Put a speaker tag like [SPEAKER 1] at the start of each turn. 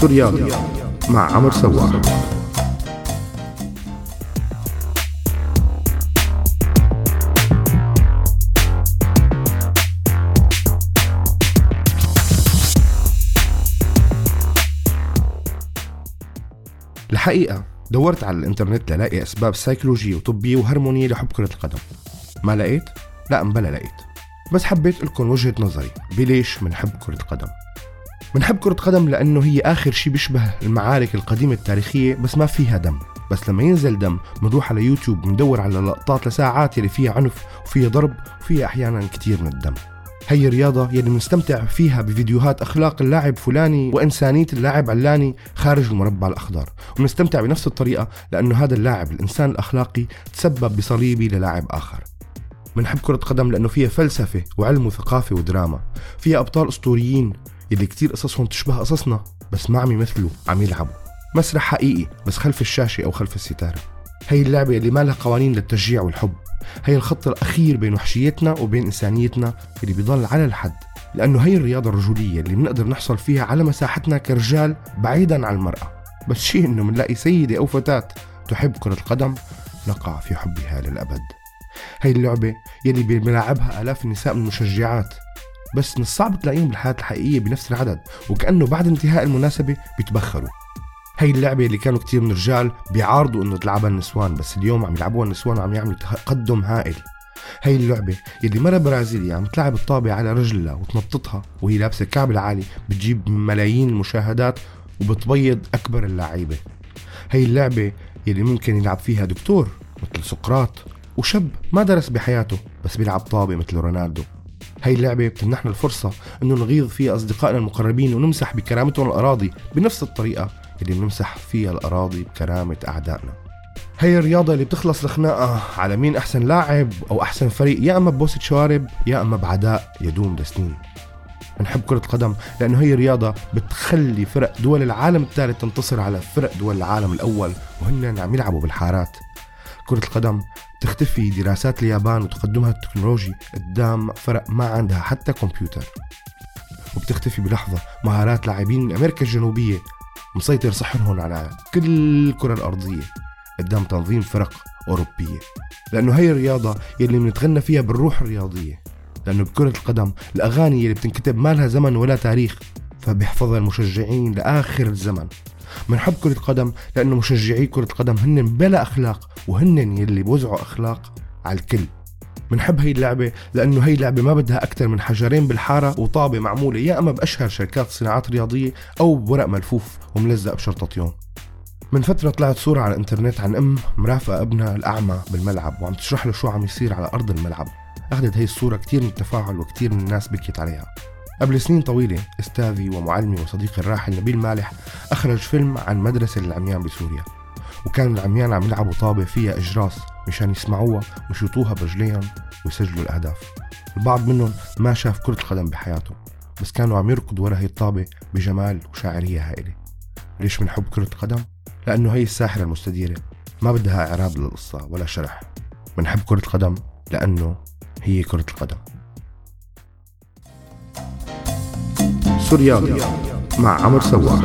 [SPEAKER 1] سوريالي مع عمر سواح الحقيقة دورت على الإنترنت للاقي أسباب سيكولوجية وطبية وهرمونية لحب كرة القدم. ما لقيت؟ لا مبلا لقيت. بس حبيت لكم وجهة نظري بليش منحب كرة القدم. منحب كرة قدم لأنه هي آخر شي بيشبه المعارك القديمة التاريخية بس ما فيها دم. بس لما ينزل دم بنروح على يوتيوب بندور على لقطات لساعات يلي فيها عنف وفيها ضرب وفيها أحيانا كتير من الدم. هي الرياضة يلي بنستمتع فيها بفيديوهات أخلاق اللاعب فلاني وإنسانية اللاعب علاني خارج المربع الأخضر. وبنستمتع بنفس الطريقة لأنه هذا اللاعب الإنسان الأخلاقي تسبب بصليبي للاعب آخر. بنحب كرة قدم لأنه فيها فلسفة وعلم وثقافة ودراما. فيها أبطال أسطوريين يلي كتير قصصهم تشبه قصصنا بس ما عم يمثلوا عم يلعبوا. مسرح حقيقي بس خلف الشاشة أو خلف الستارة. هي اللعبة اللي ما لها قوانين للتشجيع والحب. هي الخط الأخير بين وحشيتنا وبين إنسانيتنا اللي بيضل على الحد. لأنه هي الرياضة الرجولية اللي بنقدر نحصل فيها على مساحتنا كرجال بعيدا عن المرأة. بس شيء إنه بنلاقي سيدة أو فتاة تحب كرة القدم نقع في حبها للأبد. هي اللعبة يلي بيلعبها آلاف النساء المشجعات بس من الصعب تلاقيهم بالحياة الحقيقية بنفس العدد وكأنه بعد انتهاء المناسبة بيتبخروا. هي اللعبة اللي كانوا كتير من الرجال بيعارضوا إنه تلعبها النسوان بس اليوم عم يلعبوها النسوان وعم يعملوا تقدم هائل. هي اللعبة اللي مرة برازيلية عم تلعب الطابة على رجلها وتنططها وهي لابسة كعب العالي بتجيب ملايين المشاهدات وبتبيض أكبر اللعيبة. هي اللعبة اللي ممكن يلعب فيها دكتور مثل سقراط وشاب ما درس بحياته بس بيلعب طابة مثل رونالدو. هاي اللعبة بتمنحنا الفرصة إنه نغيظ فيها أصدقائنا المقربين ونمسح بكرامتهم الأراضي بنفس الطريقة اللي بنمسح فيها الأراضي بكرامة أعدائنا. هي الرياضة اللي بتخلص الخناقة على مين أحسن لاعب أو أحسن فريق يا أما ببوسة شوارب يا أما بعداء يدوم لسنين بنحب كرة القدم لأنه هي رياضة بتخلي فرق دول العالم الثالث تنتصر على فرق دول العالم الأول وهن عم يلعبوا بالحارات. كرة القدم تختفي دراسات اليابان وتقدمها التكنولوجي قدام فرق ما عندها حتى كمبيوتر. وبتختفي بلحظة مهارات لاعبين من أمريكا الجنوبية. مسيطر سحرهم على كل الكرة الأرضية. قدام تنظيم فرق أوروبية. لأنه هي الرياضة يلي بنتغنى فيها بالروح الرياضية. لأنه بكرة القدم الأغاني يلي بتنكتب ما لها زمن ولا تاريخ. فبيحفظها المشجعين لآخر الزمن. بنحب كرة القدم لأنه مشجعي كرة القدم هن بلا أخلاق وهن يلي بوزعوا أخلاق على الكل. بنحب هي اللعبة لأنه هي اللعبة ما بدها أكثر من حجرين بالحارة وطابة معمولة يا أما بأشهر شركات صناعات رياضية أو بورق ملفوف وملزق بشرطة من فترة طلعت صورة على الإنترنت عن أم مرافقة ابنها الأعمى بالملعب وعم تشرح له شو عم يصير على أرض الملعب. أخذت هي الصورة كتير من التفاعل وكتير من الناس بكيت عليها. قبل سنين طويلة أستاذي ومعلمي وصديقي الراحل نبيل مالح أخرج فيلم عن مدرسة العميان بسوريا. وكان العميان عم يلعبوا طابة فيها إجراس مشان يسمعوها ويشوطوها برجليهم ويسجلوا الأهداف. البعض منهم ما شاف كرة القدم بحياته بس كانوا عم يركضوا ورا هي الطابة بجمال وشاعرية هائلة. ليش بنحب كرة القدم؟ لأنه هي الساحرة المستديرة. ما بدها إعراب للقصة ولا شرح. بنحب كرة القدم لأنه هي كرة القدم. سوريالي مع عمر سواح